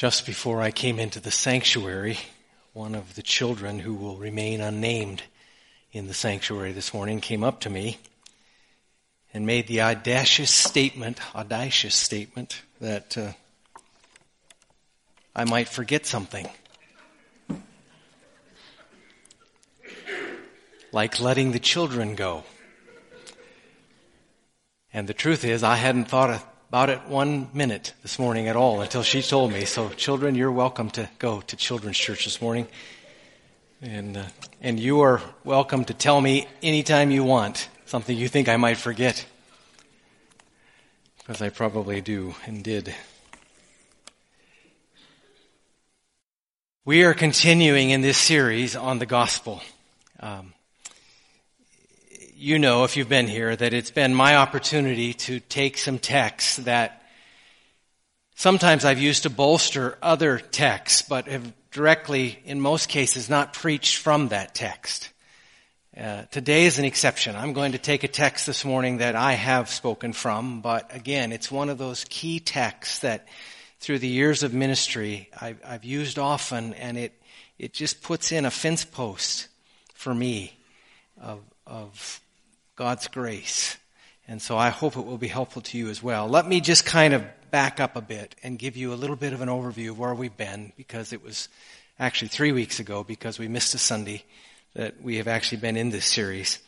Just before I came into the sanctuary, one of the children who will remain unnamed in the sanctuary this morning came up to me and made the audacious statement, audacious statement that uh, I might forget something. Like letting the children go. And the truth is, I hadn't thought about it one minute this morning at all until she told me. So, children, you're welcome to go to children's church this morning. And, uh, and you are welcome to tell me anytime you want something you think I might forget. Because I probably do and did. We are continuing in this series on the gospel. Um, you know, if you've been here, that it's been my opportunity to take some texts that sometimes I've used to bolster other texts, but have directly, in most cases, not preached from that text. Uh, today is an exception. I'm going to take a text this morning that I have spoken from, but again, it's one of those key texts that through the years of ministry I've, I've used often, and it, it just puts in a fence post for me of, of God's grace. And so I hope it will be helpful to you as well. Let me just kind of back up a bit and give you a little bit of an overview of where we've been because it was actually three weeks ago because we missed a Sunday that we have actually been in this series.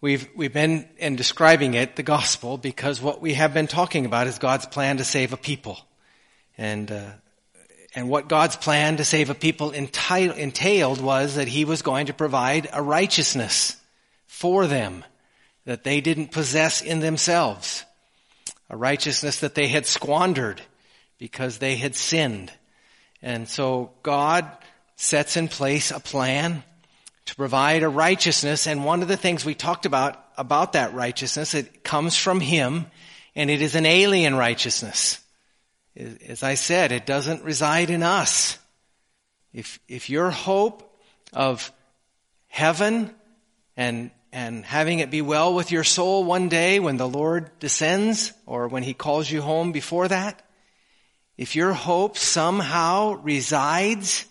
We've, we've been in describing it, the gospel, because what we have been talking about is God's plan to save a people. And, uh, and what God's plan to save a people entailed was that He was going to provide a righteousness for them that they didn't possess in themselves, a righteousness that they had squandered because they had sinned. And so God sets in place a plan to provide a righteousness. And one of the things we talked about, about that righteousness, it comes from Him and it is an alien righteousness. As I said, it doesn't reside in us. If, if your hope of heaven and and having it be well with your soul one day when the Lord descends or when He calls you home before that, if your hope somehow resides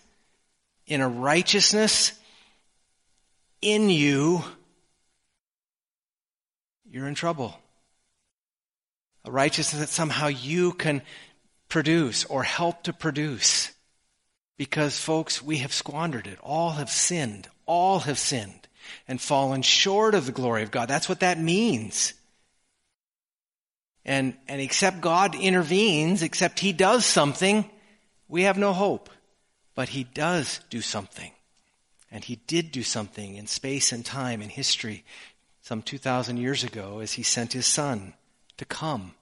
in a righteousness in you, you're in trouble. A righteousness that somehow you can produce or help to produce. Because folks, we have squandered it. All have sinned. All have sinned and fallen short of the glory of God. That's what that means. And, and except God intervenes, except He does something, we have no hope. But He does do something. And He did do something in space and time and history some 2,000 years ago as He sent His Son to come.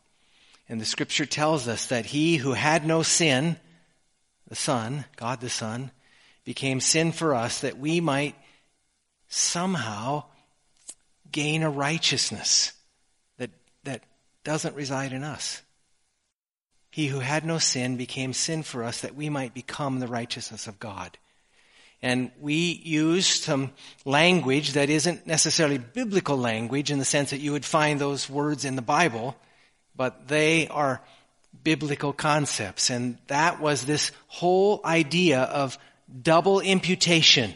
And the scripture tells us that He who had no sin, the Son, God the Son, became sin for us that we might somehow gain a righteousness that, that doesn't reside in us. He who had no sin became sin for us that we might become the righteousness of God. And we use some language that isn't necessarily biblical language in the sense that you would find those words in the Bible, but they are biblical concepts. And that was this whole idea of double imputation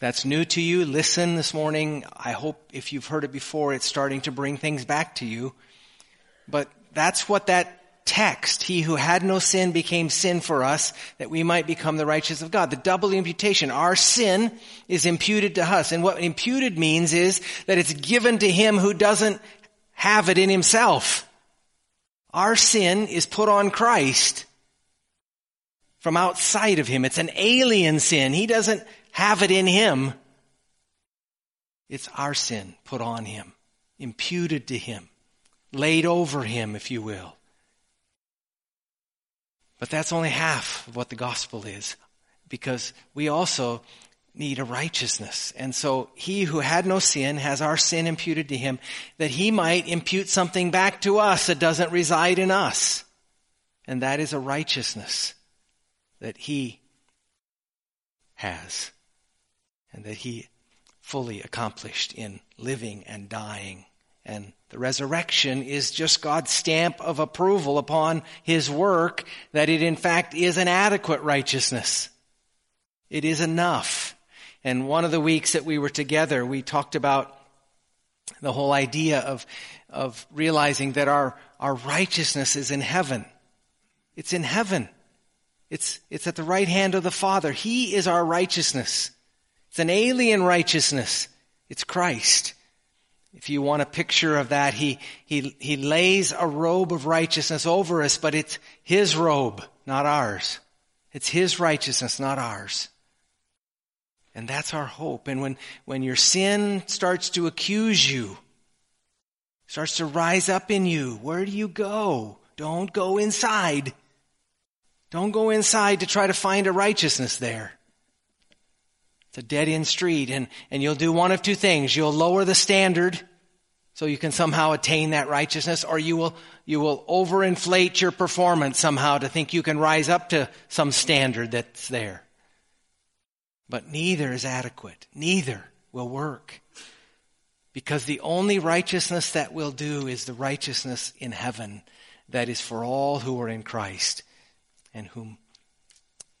that's new to you, listen this morning. I hope if you've heard it before, it's starting to bring things back to you. But that's what that text, he who had no sin became sin for us, that we might become the righteous of God. The double imputation. Our sin is imputed to us. And what imputed means is that it's given to him who doesn't have it in himself. Our sin is put on Christ from outside of him. It's an alien sin. He doesn't have it in him. It's our sin put on him, imputed to him, laid over him, if you will. But that's only half of what the gospel is, because we also need a righteousness. And so he who had no sin has our sin imputed to him that he might impute something back to us that doesn't reside in us. And that is a righteousness that he has and that he fully accomplished in living and dying and The resurrection is just God's stamp of approval upon His work that it in fact is an adequate righteousness. It is enough. And one of the weeks that we were together, we talked about the whole idea of, of realizing that our, our righteousness is in heaven. It's in heaven. It's, it's at the right hand of the Father. He is our righteousness. It's an alien righteousness. It's Christ. If you want a picture of that, he, he, he lays a robe of righteousness over us, but it's His robe, not ours. It's His righteousness, not ours. And that's our hope. And when, when your sin starts to accuse you, starts to rise up in you, where do you go? Don't go inside. Don't go inside to try to find a righteousness there. It's a dead end street and, and you'll do one of two things. You'll lower the standard so you can somehow attain that righteousness or you will, you will overinflate your performance somehow to think you can rise up to some standard that's there. But neither is adequate. Neither will work. Because the only righteousness that will do is the righteousness in heaven that is for all who are in Christ and whom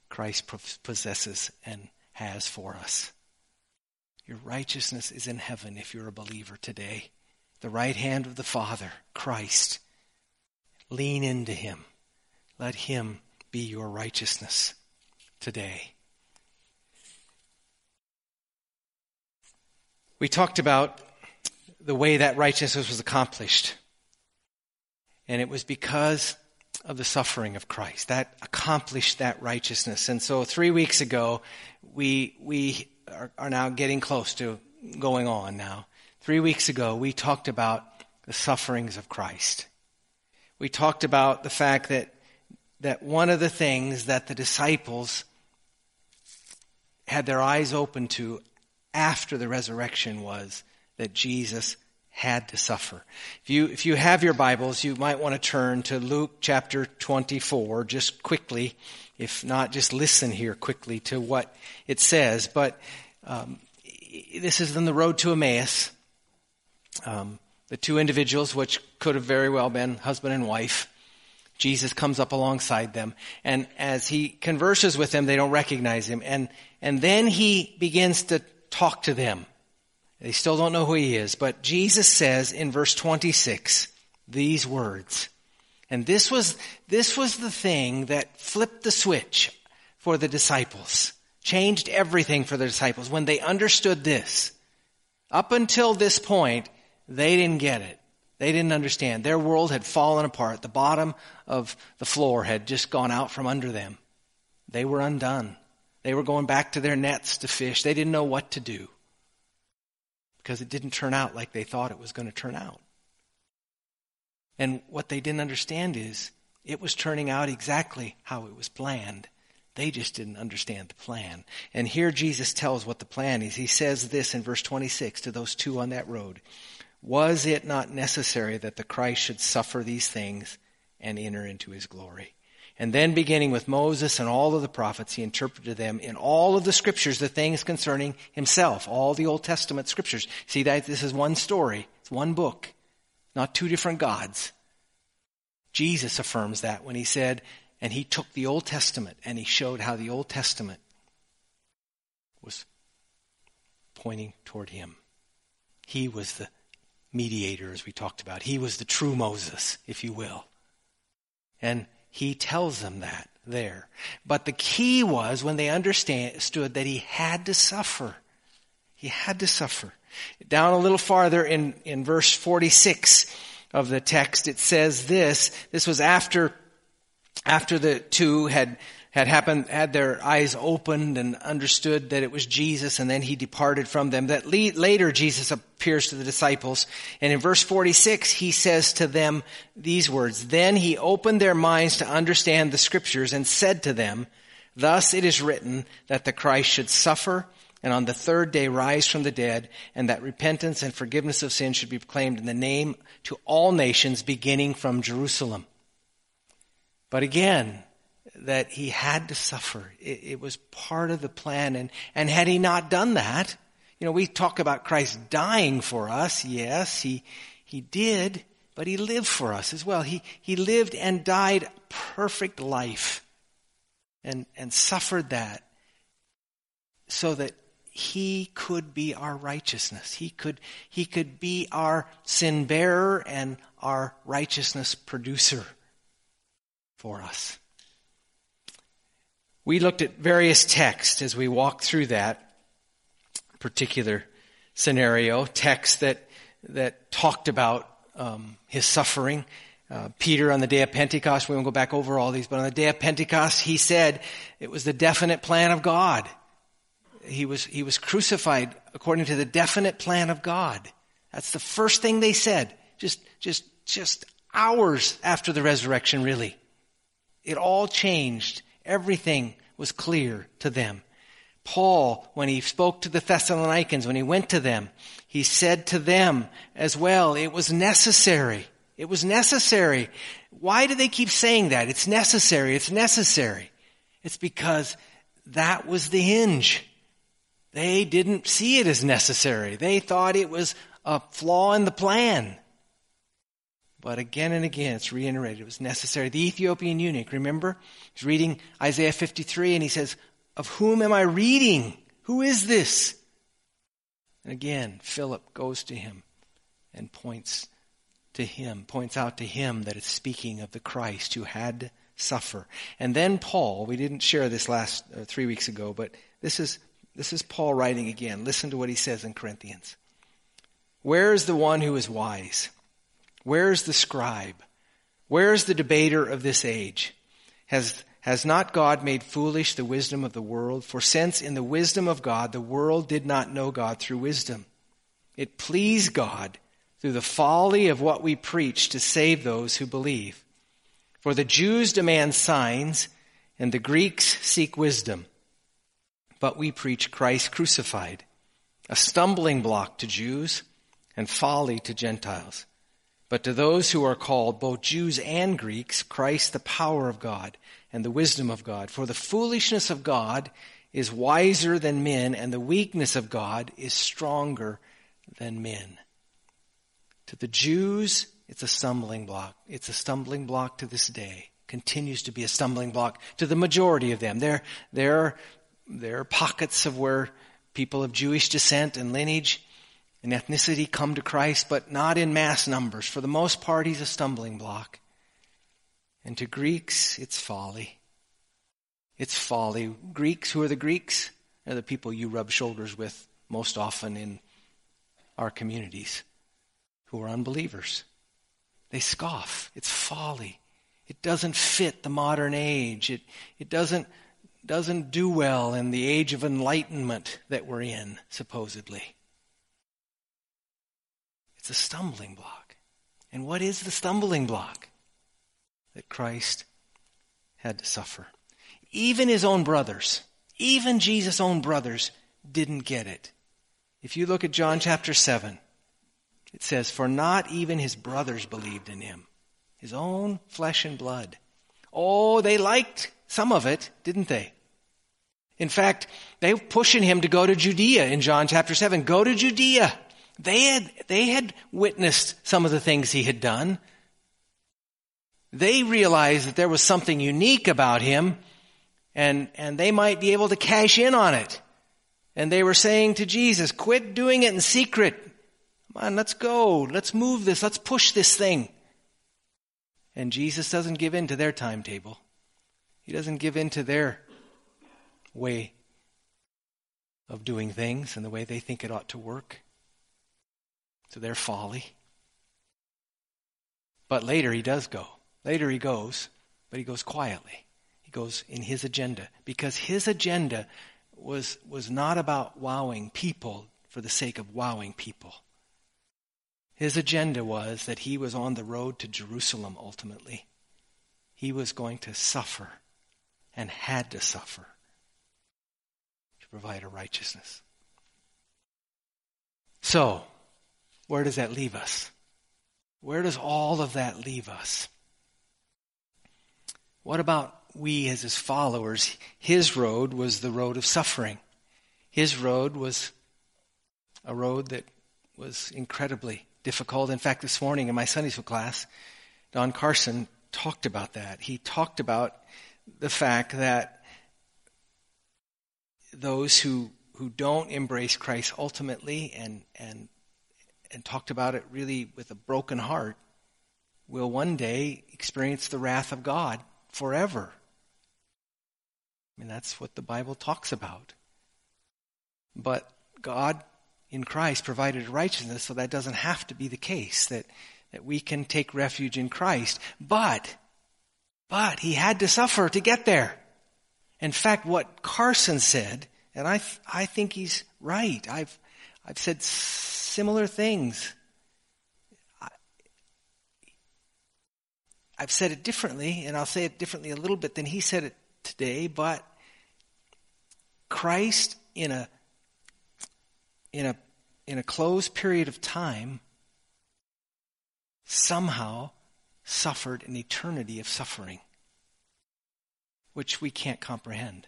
Christ possesses and has for us. Your righteousness is in heaven if you're a believer today. The right hand of the Father, Christ. Lean into Him. Let Him be your righteousness today. We talked about the way that righteousness was accomplished. And it was because of the suffering of Christ. That accomplished that righteousness. And so three weeks ago, we, we are, are now getting close to going on now. Three weeks ago, we talked about the sufferings of Christ. We talked about the fact that, that one of the things that the disciples had their eyes open to after the resurrection was that Jesus had to suffer. If you, if you have your Bibles, you might want to turn to Luke chapter 24 just quickly. If not, just listen here quickly to what it says. But um, this is in the road to Emmaus. Um, the two individuals, which could have very well been husband and wife, Jesus comes up alongside them. And as he converses with them, they don't recognize him. And, and then he begins to talk to them. They still don't know who he is, but Jesus says in verse 26 these words. And this was, this was the thing that flipped the switch for the disciples, changed everything for the disciples when they understood this. Up until this point, they didn't get it. They didn't understand. Their world had fallen apart. The bottom of the floor had just gone out from under them. They were undone. They were going back to their nets to fish. They didn't know what to do because it didn't turn out like they thought it was going to turn out. And what they didn't understand is it was turning out exactly how it was planned. They just didn't understand the plan. And here Jesus tells what the plan is. He says this in verse 26 to those two on that road. Was it not necessary that the Christ should suffer these things and enter into his glory? And then beginning with Moses and all of the prophets, he interpreted them in all of the scriptures, the things concerning himself, all the Old Testament scriptures. See that this is one story. It's one book, not two different gods. Jesus affirms that when he said, and he took the Old Testament and he showed how the Old Testament was pointing toward him. He was the mediator, as we talked about. He was the true Moses, if you will. And he tells them that there. But the key was when they understood that he had to suffer. He had to suffer. Down a little farther in, in verse 46 of the text, it says this. This was after, after the two had had happened, had their eyes opened and understood that it was Jesus and then he departed from them. That le- later Jesus appears to the disciples and in verse 46 he says to them these words, Then he opened their minds to understand the scriptures and said to them, Thus it is written that the Christ should suffer and on the third day rise from the dead and that repentance and forgiveness of sins should be proclaimed in the name to all nations beginning from Jerusalem. But again, that he had to suffer. It, it, was part of the plan. And, and had he not done that, you know, we talk about Christ dying for us. Yes, he, He did, but he lived for us as well. He, he lived and died perfect life and, and suffered that so that he could be our righteousness. He could, he could be our sin bearer and our righteousness producer for us. We looked at various texts as we walked through that particular scenario, texts that, that talked about um, his suffering. Uh, Peter on the day of Pentecost, we won't go back over all these, but on the day of Pentecost, he said it was the definite plan of God. He was, he was crucified according to the definite plan of God. That's the first thing they said. Just, just, just hours after the resurrection, really. It all changed. Everything was clear to them. Paul, when he spoke to the Thessalonians, when he went to them, he said to them as well, it was necessary. It was necessary. Why do they keep saying that? It's necessary. It's necessary. It's because that was the hinge. They didn't see it as necessary. They thought it was a flaw in the plan. But again and again, it's reiterated. It was necessary. The Ethiopian eunuch, remember? He's reading Isaiah 53 and he says, Of whom am I reading? Who is this? And again, Philip goes to him and points to him, points out to him that it's speaking of the Christ who had to suffer. And then Paul, we didn't share this last uh, three weeks ago, but this is, this is Paul writing again. Listen to what he says in Corinthians. Where is the one who is wise? Where is the scribe? Where is the debater of this age? Has, has not God made foolish the wisdom of the world? For since in the wisdom of God the world did not know God through wisdom, it pleased God through the folly of what we preach to save those who believe. For the Jews demand signs and the Greeks seek wisdom. But we preach Christ crucified, a stumbling block to Jews and folly to Gentiles. But to those who are called, both Jews and Greeks, Christ the power of God and the wisdom of God. For the foolishness of God is wiser than men, and the weakness of God is stronger than men. To the Jews, it's a stumbling block. It's a stumbling block to this day. Continues to be a stumbling block to the majority of them. There, there, there are pockets of where people of Jewish descent and lineage and ethnicity come to Christ, but not in mass numbers. For the most part, he's a stumbling block. And to Greeks, it's folly. It's folly. Greeks, who are the Greeks? They're the people you rub shoulders with most often in our communities who are unbelievers. They scoff. It's folly. It doesn't fit the modern age. It, it doesn't, doesn't do well in the age of enlightenment that we're in, supposedly. It's a stumbling block. And what is the stumbling block? That Christ had to suffer. Even his own brothers, even Jesus' own brothers, didn't get it. If you look at John chapter 7, it says, For not even his brothers believed in him, his own flesh and blood. Oh, they liked some of it, didn't they? In fact, they were pushing him to go to Judea in John chapter 7. Go to Judea. They had, they had witnessed some of the things he had done. They realized that there was something unique about him and, and they might be able to cash in on it. And they were saying to Jesus, quit doing it in secret. Come on, let's go. Let's move this. Let's push this thing. And Jesus doesn't give in to their timetable. He doesn't give in to their way of doing things and the way they think it ought to work to their folly. But later he does go. Later he goes, but he goes quietly. He goes in his agenda because his agenda was, was not about wowing people for the sake of wowing people. His agenda was that he was on the road to Jerusalem ultimately. He was going to suffer and had to suffer to provide a righteousness. So, where does that leave us? Where does all of that leave us? What about we as his followers? His road was the road of suffering. His road was a road that was incredibly difficult. In fact, this morning in my Sunday school class, Don Carson talked about that. He talked about the fact that those who who don't embrace Christ ultimately and and and talked about it really with a broken heart will one day experience the wrath of God forever. I mean that's what the Bible talks about. But God in Christ provided righteousness so that doesn't have to be the case that that we can take refuge in Christ. But but he had to suffer to get there. In fact, what Carson said, and I, I think he's right. I've, I've said similar things. I've said it differently, and I'll say it differently a little bit than he said it today, but Christ in a, in a, in a closed period of time somehow suffered an eternity of suffering, which we can't comprehend.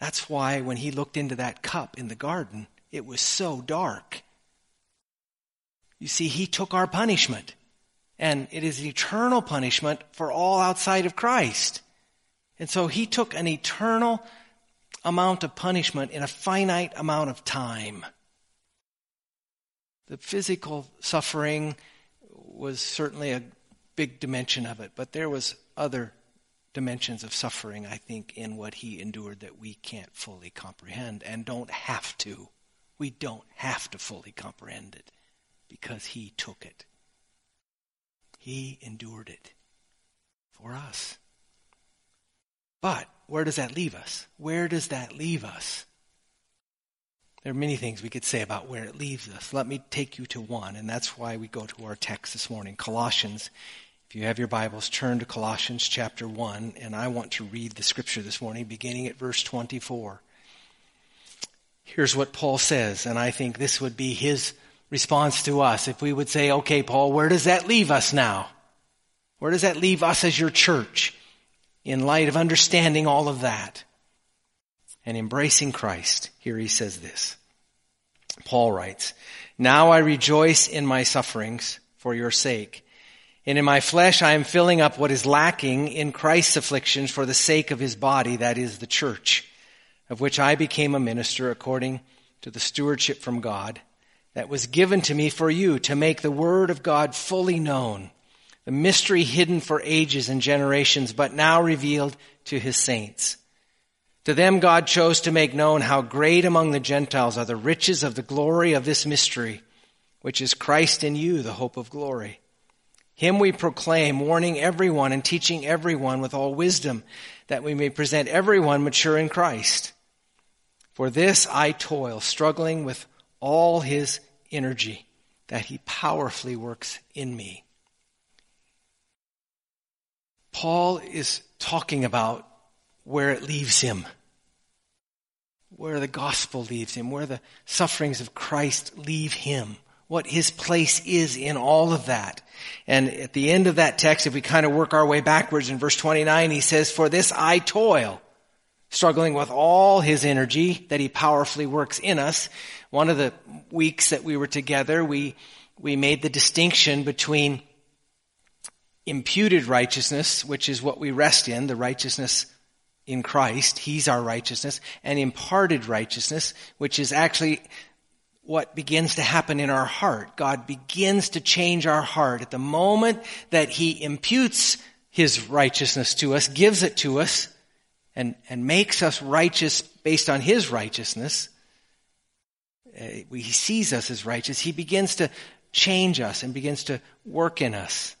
That's why when he looked into that cup in the garden, it was so dark. You see, he took our punishment, and it is eternal punishment for all outside of Christ. And so he took an eternal amount of punishment in a finite amount of time. The physical suffering was certainly a big dimension of it, but there was other dimensions of suffering, I think, in what he endured that we can't fully comprehend and don't have to. We don't have to fully comprehend it because he took it. He endured it for us. But where does that leave us? Where does that leave us? There are many things we could say about where it leaves us. Let me take you to one, and that's why we go to our text this morning Colossians if you have your Bibles, turn to Colossians chapter 1, and I want to read the scripture this morning, beginning at verse 24. Here's what Paul says, and I think this would be his response to us if we would say, okay, Paul, where does that leave us now? Where does that leave us as your church in light of understanding all of that and embracing Christ? Here he says this. Paul writes, Now I rejoice in my sufferings for your sake and in my flesh I am filling up what is lacking in Christ's afflictions for the sake of his body, that is the church, of which I became a minister according to the stewardship from God that was given to me for you to make the word of God fully known, the mystery hidden for ages and generations, but now revealed to his saints. To them God chose to make known how great among the Gentiles are the riches of the glory of this mystery, which is Christ in you, the hope of glory. Him we proclaim, warning everyone and teaching everyone with all wisdom, that we may present everyone mature in Christ. For this I toil, struggling with all his energy, that he powerfully works in me. Paul is talking about where it leaves him, where the gospel leaves him, where the sufferings of Christ leave him what his place is in all of that. And at the end of that text, if we kind of work our way backwards in verse 29, he says, For this I toil, struggling with all his energy that he powerfully works in us. One of the weeks that we were together, we, we made the distinction between imputed righteousness, which is what we rest in, the righteousness in Christ. He's our righteousness. And imparted righteousness, which is actually what begins to happen in our heart. God begins to change our heart at the moment that He imputes His righteousness to us, gives it to us, and, and makes us righteous based on His righteousness. Uh, he sees us as righteous. He begins to change us and begins to work in us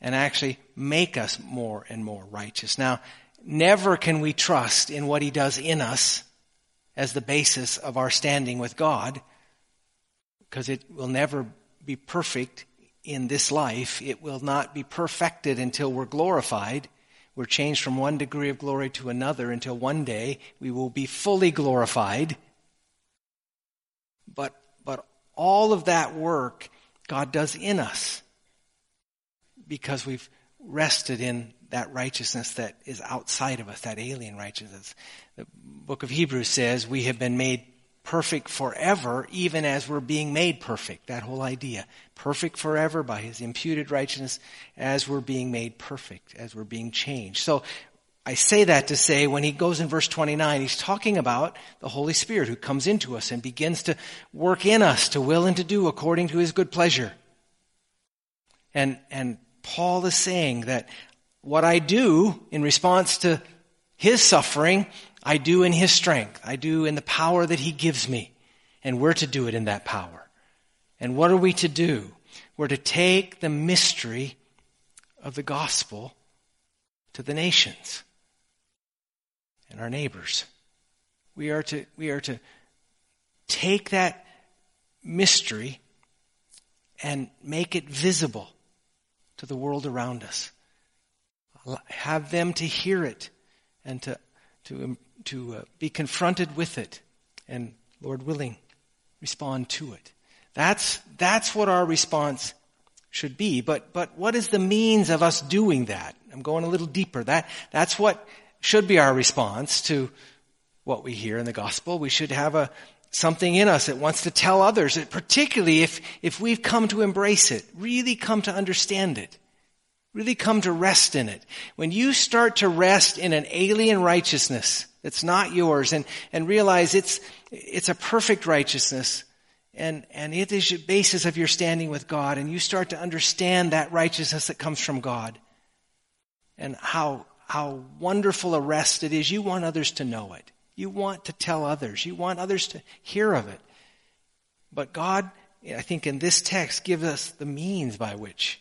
and actually make us more and more righteous. Now, never can we trust in what He does in us as the basis of our standing with God because it will never be perfect in this life. It will not be perfected until we're glorified. We're changed from one degree of glory to another until one day we will be fully glorified. But, but all of that work God does in us because we've rested in that righteousness that is outside of us, that alien righteousness. The book of Hebrews says we have been made perfect forever, even as we're being made perfect. That whole idea. Perfect forever by his imputed righteousness as we're being made perfect, as we're being changed. So I say that to say when he goes in verse 29, he's talking about the Holy Spirit who comes into us and begins to work in us to will and to do according to his good pleasure. And, and Paul is saying that what I do in response to his suffering, I do in his strength. I do in the power that he gives me. And we're to do it in that power. And what are we to do? We're to take the mystery of the gospel to the nations and our neighbors. We are to, we are to take that mystery and make it visible to the world around us. Have them to hear it and to, to, to uh, be confronted with it and, Lord willing, respond to it. That's, that's what our response should be. But, but what is the means of us doing that? I'm going a little deeper. That, that's what should be our response to what we hear in the gospel. We should have a, something in us that wants to tell others, particularly if, if we've come to embrace it, really come to understand it, really come to rest in it. When you start to rest in an alien righteousness that's not yours and, and realize it's, it's a perfect righteousness and, and it is the basis of your standing with God and you start to understand that righteousness that comes from God and how, how wonderful a rest it is, you want others to know it. You want to tell others. You want others to hear of it. But God, I think in this text, gives us the means by which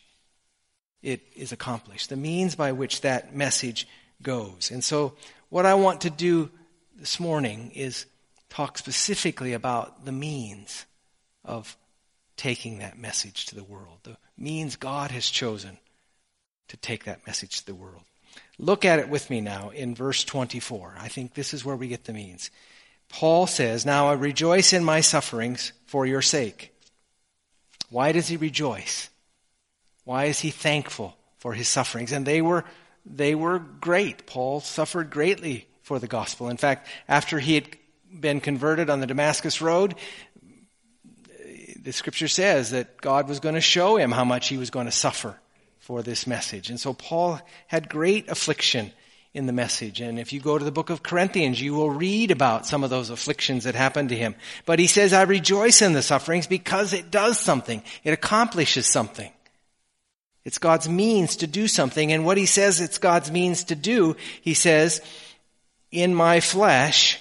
it is accomplished, the means by which that message goes. And so, what I want to do this morning is talk specifically about the means of taking that message to the world, the means God has chosen to take that message to the world. Look at it with me now in verse 24. I think this is where we get the means. Paul says, Now I rejoice in my sufferings for your sake. Why does he rejoice? Why is he thankful for his sufferings? And they were, they were great. Paul suffered greatly for the gospel. In fact, after he had been converted on the Damascus Road, the scripture says that God was going to show him how much he was going to suffer for this message. And so Paul had great affliction in the message. And if you go to the book of Corinthians, you will read about some of those afflictions that happened to him. But he says, I rejoice in the sufferings because it does something. It accomplishes something. It's God's means to do something. And what he says it's God's means to do, he says, in my flesh,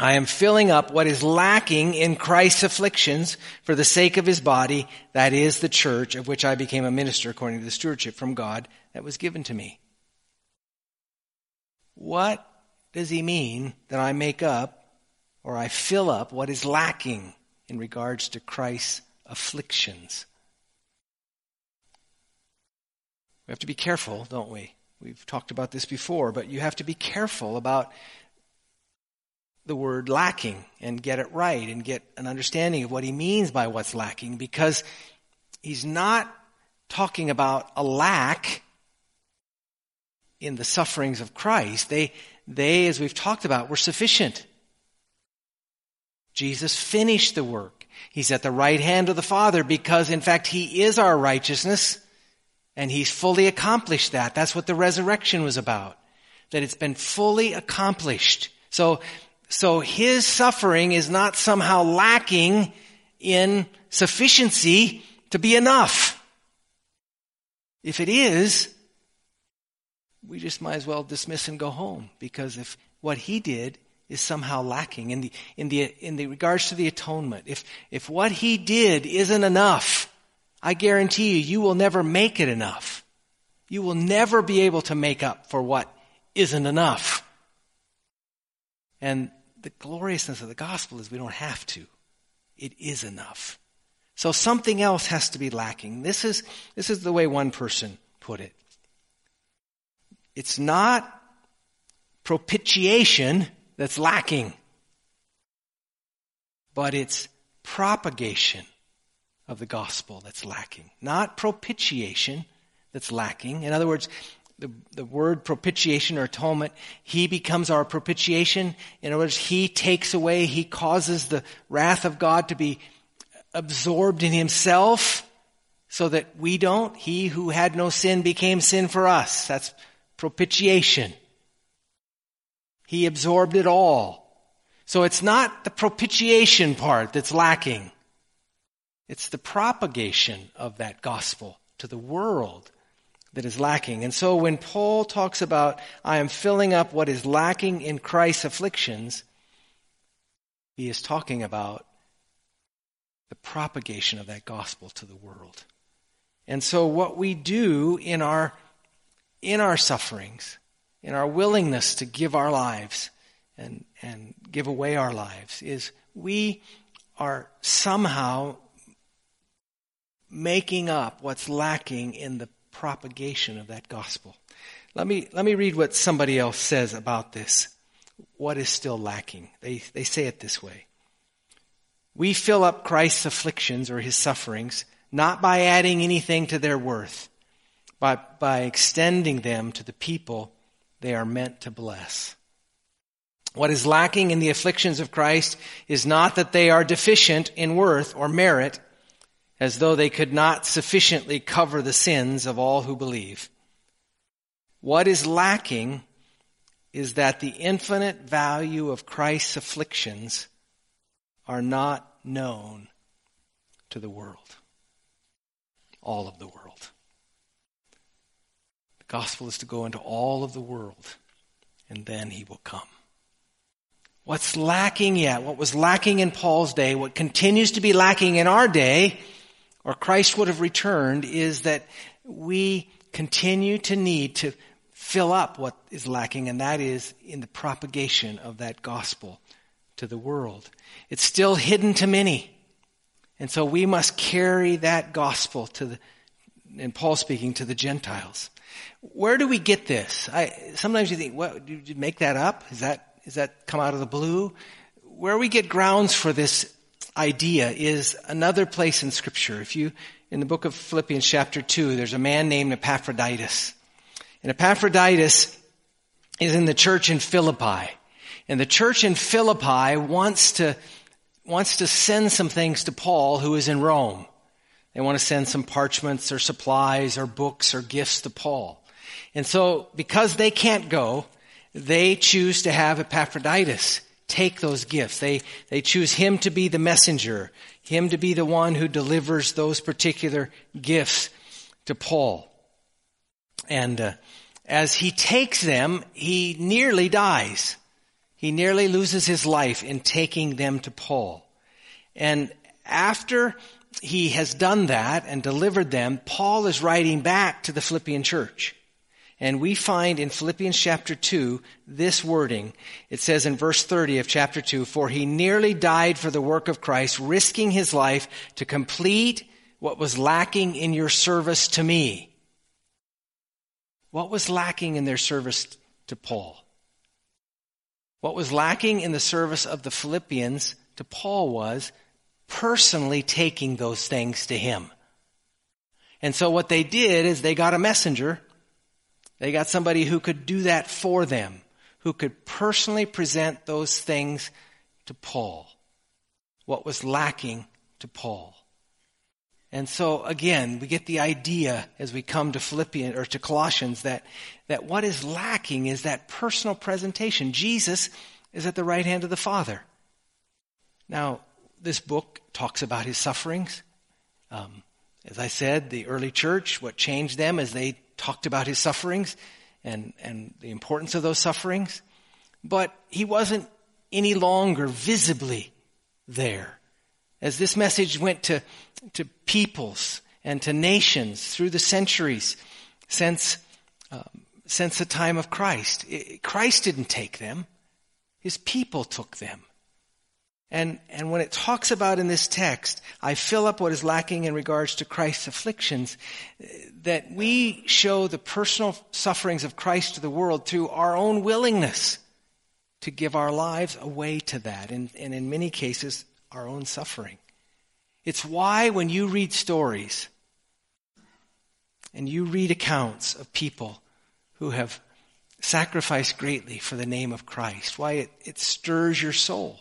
I am filling up what is lacking in Christ's afflictions for the sake of his body, that is the church, of which I became a minister according to the stewardship from God that was given to me. What does he mean that I make up or I fill up what is lacking in regards to Christ's afflictions? We have to be careful, don't we? We've talked about this before, but you have to be careful about the word lacking and get it right and get an understanding of what he means by what's lacking because he's not talking about a lack in the sufferings of Christ. They, they, as we've talked about, were sufficient. Jesus finished the work. He's at the right hand of the Father because, in fact, He is our righteousness and He's fully accomplished that. That's what the resurrection was about. That it's been fully accomplished. So so his suffering is not somehow lacking in sufficiency to be enough. If it is, we just might as well dismiss and go home because if what he did is somehow lacking in the, in the, in the regards to the atonement, if, if what he did isn't enough, I guarantee you, you will never make it enough. You will never be able to make up for what isn't enough. And the gloriousness of the gospel is we don't have to. It is enough. So something else has to be lacking. This is, this is the way one person put it. It's not propitiation that's lacking, but it's propagation of the gospel that's lacking. Not propitiation that's lacking. In other words, the, the word propitiation or atonement, He becomes our propitiation. In other words, He takes away, He causes the wrath of God to be absorbed in Himself so that we don't. He who had no sin became sin for us. That's propitiation. He absorbed it all. So it's not the propitiation part that's lacking. It's the propagation of that gospel to the world that is lacking. And so when Paul talks about, I am filling up what is lacking in Christ's afflictions, he is talking about the propagation of that gospel to the world. And so what we do in our, in our sufferings, in our willingness to give our lives and, and give away our lives is we are somehow making up what's lacking in the propagation of that gospel. Let me, let me read what somebody else says about this. What is still lacking? They, they say it this way. We fill up Christ's afflictions or his sufferings not by adding anything to their worth, but by extending them to the people they are meant to bless. What is lacking in the afflictions of Christ is not that they are deficient in worth or merit, as though they could not sufficiently cover the sins of all who believe. What is lacking is that the infinite value of Christ's afflictions are not known to the world. All of the world. The gospel is to go into all of the world, and then he will come. What's lacking yet, what was lacking in Paul's day, what continues to be lacking in our day, or Christ would have returned is that we continue to need to fill up what is lacking, and that is in the propagation of that gospel to the world. It's still hidden to many. And so we must carry that gospel to the, and Paul speaking to the Gentiles. Where do we get this? I, sometimes you think, what, did you make that up? Is that, is that come out of the blue? Where we get grounds for this idea is another place in scripture. If you, in the book of Philippians chapter 2, there's a man named Epaphroditus. And Epaphroditus is in the church in Philippi. And the church in Philippi wants to, wants to send some things to Paul who is in Rome. They want to send some parchments or supplies or books or gifts to Paul. And so because they can't go, they choose to have Epaphroditus take those gifts. They, they choose him to be the messenger, him to be the one who delivers those particular gifts to Paul. And uh, as he takes them, he nearly dies. He nearly loses his life in taking them to Paul. And after he has done that and delivered them, Paul is writing back to the Philippian church. And we find in Philippians chapter 2 this wording. It says in verse 30 of chapter 2, For he nearly died for the work of Christ, risking his life to complete what was lacking in your service to me. What was lacking in their service to Paul? What was lacking in the service of the Philippians to Paul was personally taking those things to him. And so what they did is they got a messenger they got somebody who could do that for them, who could personally present those things to Paul. What was lacking to Paul. And so again, we get the idea as we come to Philippians or to Colossians that, that what is lacking is that personal presentation. Jesus is at the right hand of the Father. Now, this book talks about his sufferings. Um, as I said, the early church, what changed them is they talked about his sufferings and, and the importance of those sufferings, but he wasn't any longer visibly there. As this message went to, to peoples and to nations through the centuries since, um, since the time of Christ, it, Christ didn't take them. His people took them. And, and when it talks about in this text, I fill up what is lacking in regards to Christ's afflictions, eh, that we show the personal sufferings of Christ to the world through our own willingness to give our lives away to that, and, and in many cases, our own suffering. It's why when you read stories and you read accounts of people who have sacrificed greatly for the name of Christ. Why it, it stirs your soul.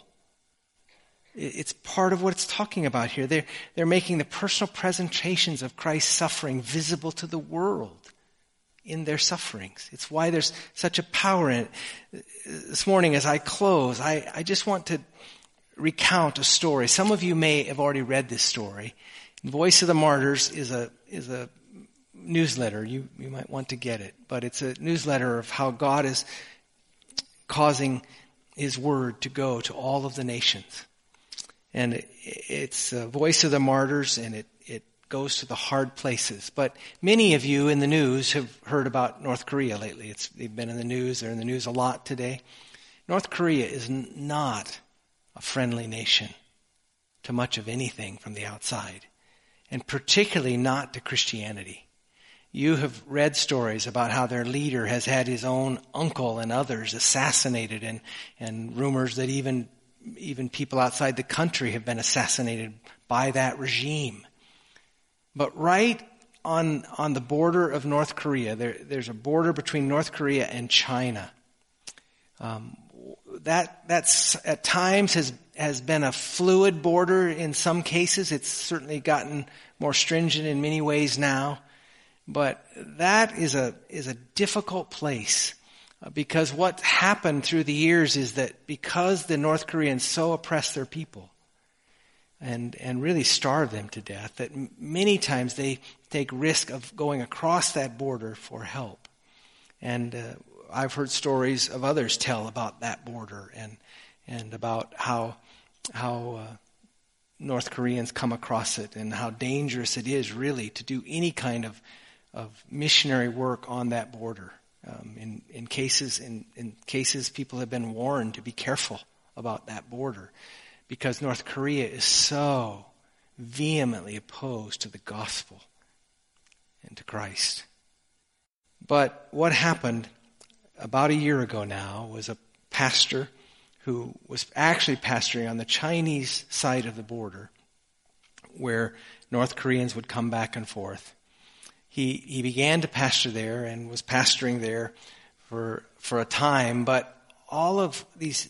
It's part of what it's talking about here. They're, they're making the personal presentations of Christ's suffering visible to the world in their sufferings. It's why there's such a power in it. This morning, as I close, I, I just want to recount a story. Some of you may have already read this story. Voice of the Martyrs is a, is a newsletter. You, you might want to get it. But it's a newsletter of how God is causing His word to go to all of the nations. And it, it's a Voice of the Martyrs and it, it goes to the hard places. But many of you in the news have heard about North Korea lately. It's, they've been in the news. They're in the news a lot today. North Korea is not a friendly nation to much of anything from the outside, and particularly not to Christianity. You have read stories about how their leader has had his own uncle and others assassinated and, and rumors that even, even people outside the country have been assassinated by that regime. But right on, on the border of North Korea, there, there's a border between North Korea and China. Um, that that's at times has has been a fluid border in some cases. It's certainly gotten more stringent in many ways now. But that is a, is a difficult place because what happened through the years is that because the North Koreans so oppressed their people and, and really starved them to death, that many times they take risk of going across that border for help. And uh, I've heard stories of others tell about that border and, and about how, how uh, North Koreans come across it and how dangerous it is really to do any kind of of missionary work on that border. Um, in, in cases, in, in cases, people have been warned to be careful about that border because North Korea is so vehemently opposed to the gospel and to Christ. But what happened about a year ago now was a pastor who was actually pastoring on the Chinese side of the border where North Koreans would come back and forth he, he began to pastor there and was pastoring there for, for a time, but all of these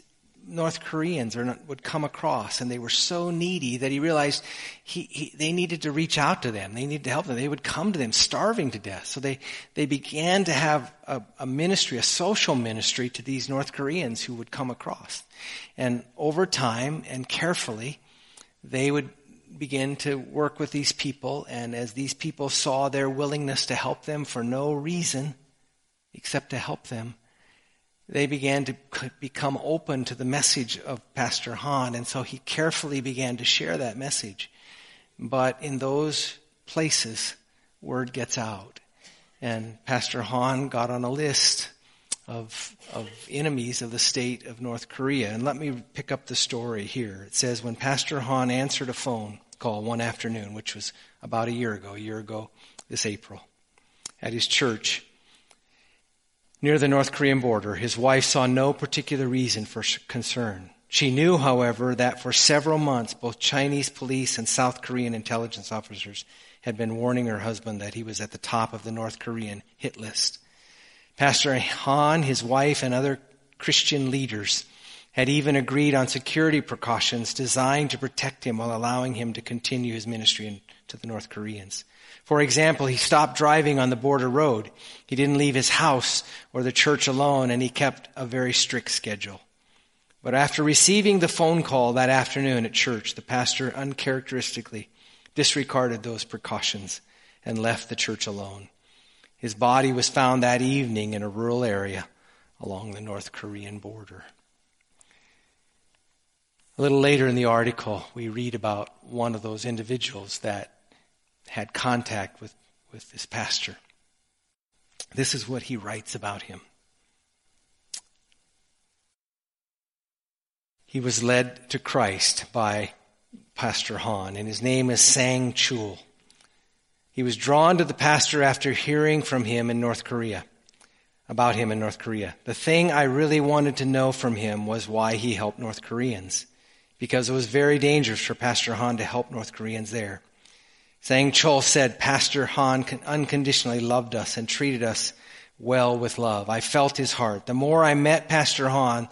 North Koreans not, would come across, and they were so needy that he realized he, he, they needed to reach out to them. They needed to help them. They would come to them starving to death. So they, they began to have a, a ministry, a social ministry to these North Koreans who would come across. And over time and carefully, they would begin to work with these people, and as these people saw their willingness to help them for no reason except to help them, they began to become open to the message of Pastor Hahn, and so he carefully began to share that message. But in those places, word gets out. And Pastor Hahn got on a list of, of enemies of the state of North Korea. And let me pick up the story here. It says, when Pastor Hahn answered a phone call one afternoon, which was about a year ago, a year ago this April, at his church near the North Korean border, his wife saw no particular reason for concern. She knew, however, that for several months both Chinese police and South Korean intelligence officers had been warning her husband that he was at the top of the North Korean hit list. Pastor Hahn, his wife, and other Christian leaders had even agreed on security precautions designed to protect him while allowing him to continue his ministry to the North Koreans. For example, he stopped driving on the border road. He didn't leave his house or the church alone, and he kept a very strict schedule. But after receiving the phone call that afternoon at church, the pastor uncharacteristically disregarded those precautions and left the church alone. His body was found that evening in a rural area along the North Korean border. A little later in the article, we read about one of those individuals that had contact with, with this pastor. This is what he writes about him. He was led to Christ by Pastor Hahn, and his name is Sang Chul. He was drawn to the pastor after hearing from him in North Korea, about him in North Korea. The thing I really wanted to know from him was why he helped North Koreans, because it was very dangerous for Pastor Hahn to help North Koreans there. Sang Chul said Pastor Hahn unconditionally loved us and treated us well with love. I felt his heart. The more I met Pastor Hahn,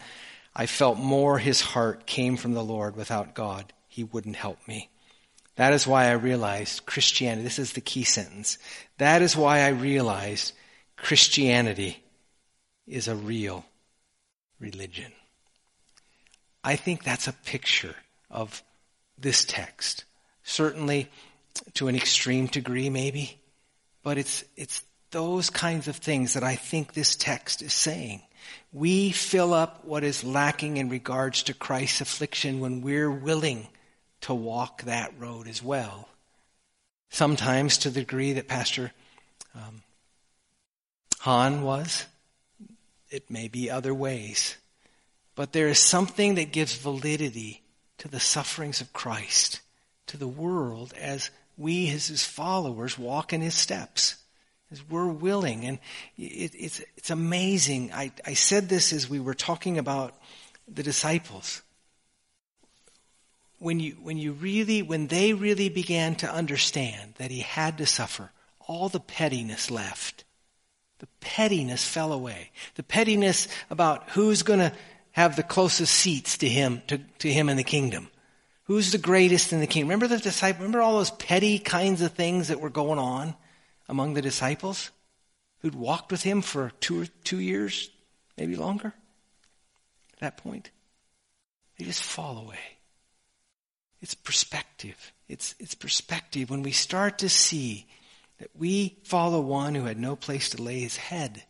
I felt more his heart came from the Lord. Without God, he wouldn't help me. That is why I realized Christianity, this is the key sentence. That is why I realized Christianity is a real religion. I think that's a picture of this text. Certainly to an extreme degree, maybe, but it's, it's those kinds of things that I think this text is saying. We fill up what is lacking in regards to Christ's affliction when we're willing to walk that road as well. Sometimes to the degree that Pastor um, Hahn was, it may be other ways. But there is something that gives validity to the sufferings of Christ, to the world, as we, as his followers, walk in his steps. As we're willing. And it, it's, it's amazing. I, I said this as we were talking about the disciples. When you, when you really, when they really began to understand that he had to suffer, all the pettiness left. The pettiness fell away. The pettiness about who's going to have the closest seats to him, to, to him in the kingdom. Who's the greatest in the kingdom? Remember the disciples? Remember all those petty kinds of things that were going on among the disciples who'd walked with him for two or two years, maybe longer? At that point, they just fall away. It's perspective. It's, it's perspective when we start to see that we follow one who had no place to lay his head,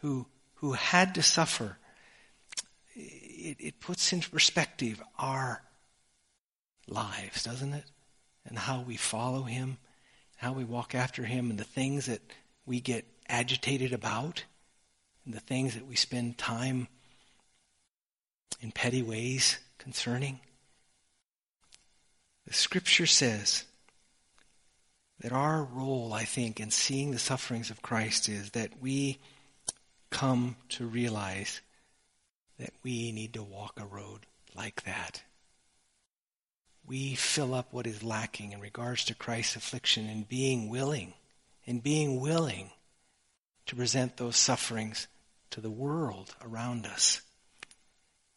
who, who had to suffer. It, it puts into perspective our lives, doesn't it? And how we follow him, how we walk after him, and the things that we get agitated about, and the things that we spend time in petty ways concerning. The scripture says that our role, I think, in seeing the sufferings of Christ is that we come to realize that we need to walk a road like that. We fill up what is lacking in regards to Christ's affliction in being willing, in being willing to present those sufferings to the world around us.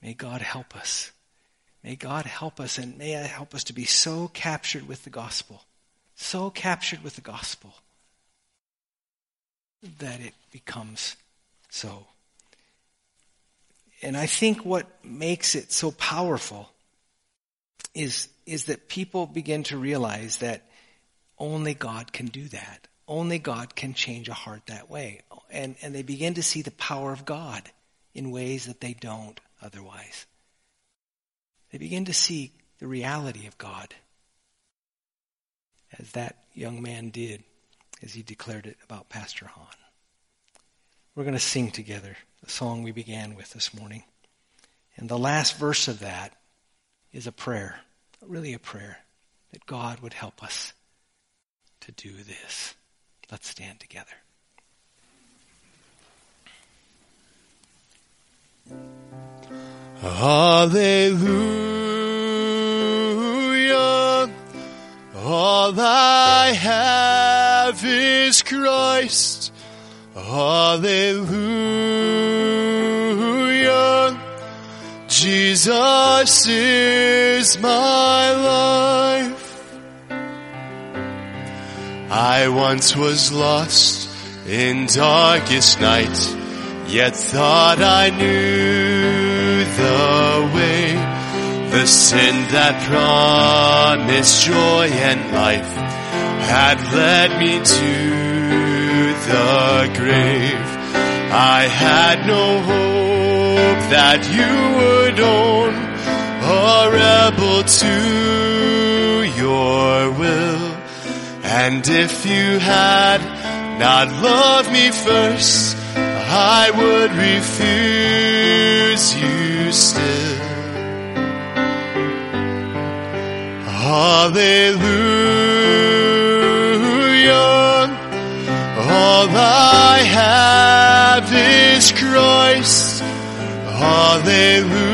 May God help us. May God help us and may I help us to be so captured with the gospel so captured with the gospel that it becomes so. And I think what makes it so powerful is, is that people begin to realize that only God can do that. Only God can change a heart that way. And, and they begin to see the power of God in ways that they don't otherwise. They begin to see the reality of God as that young man did as he declared it about Pastor Hahn. We're going to sing together the song we began with this morning. And the last verse of that is a prayer, really a prayer, that God would help us to do this. Let's stand together. Hallelujah. All I have is Christ. Hallelujah. Jesus is my life. I once was lost in darkest night, yet thought I knew the way the sin that promised joy and life had led me to the grave. I had no hope that you would own a rebel to your will. And if you had not loved me first, I would refuse still. Hallelujah. All I have is Christ. Hallelujah.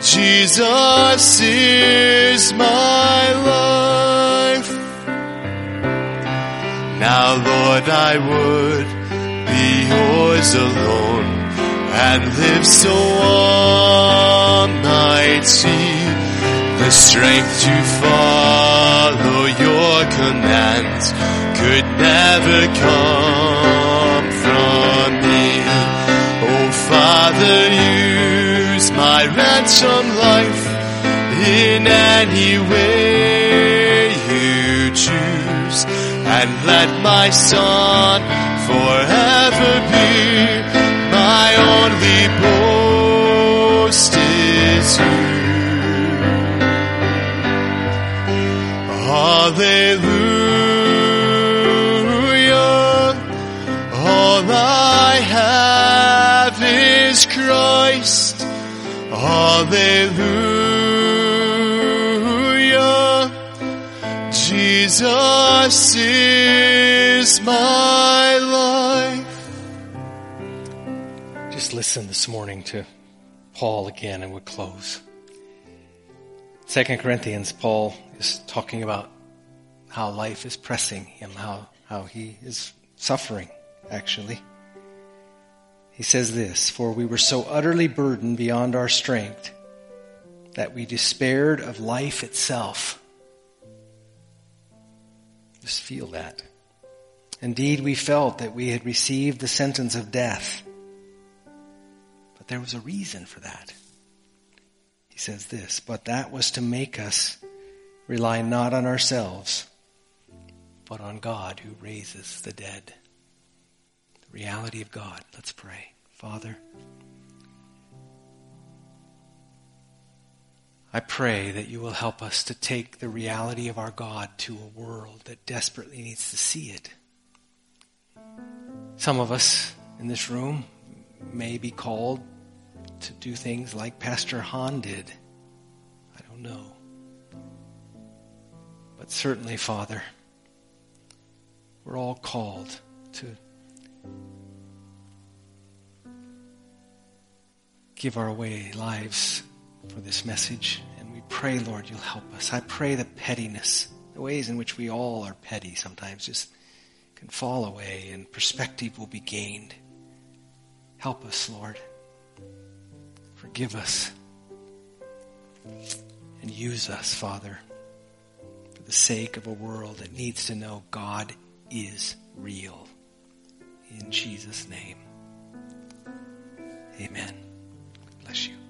Jesus is my life. Now, Lord, I would yours alone and live so all might see the strength to follow your commands could never come from me. Oh Father, use my ransom life in any way you choose and let my son forever be my only boast is you. Hallelujah. All I have is Christ. Hallelujah. Jesus is my life. Just listen this morning to Paul again and we'll close. Second Corinthians, Paul is talking about how life is pressing him, how, how he is suffering, actually. He says this, for we were so utterly burdened beyond our strength that we despaired of life itself. Just feel that. Indeed, we felt that we had received the sentence of death. But there was a reason for that. He says this, but that was to make us rely not on ourselves, but on God who raises the dead. The reality of God. Let's pray. Father, I pray that you will help us to take the reality of our God to a world that desperately needs to see it. Some of us in this room may be called to do things like Pastor Hahn did. I don't know. But certainly, Father, we're all called to give our way lives for this message. And we pray, Lord, you'll help us. I pray the pettiness, the ways in which we all are petty sometimes, just can fall away and perspective will be gained. Help us, Lord. Forgive us. And use us, Father, for the sake of a world that needs to know God is real. In Jesus' name. Amen. Bless you.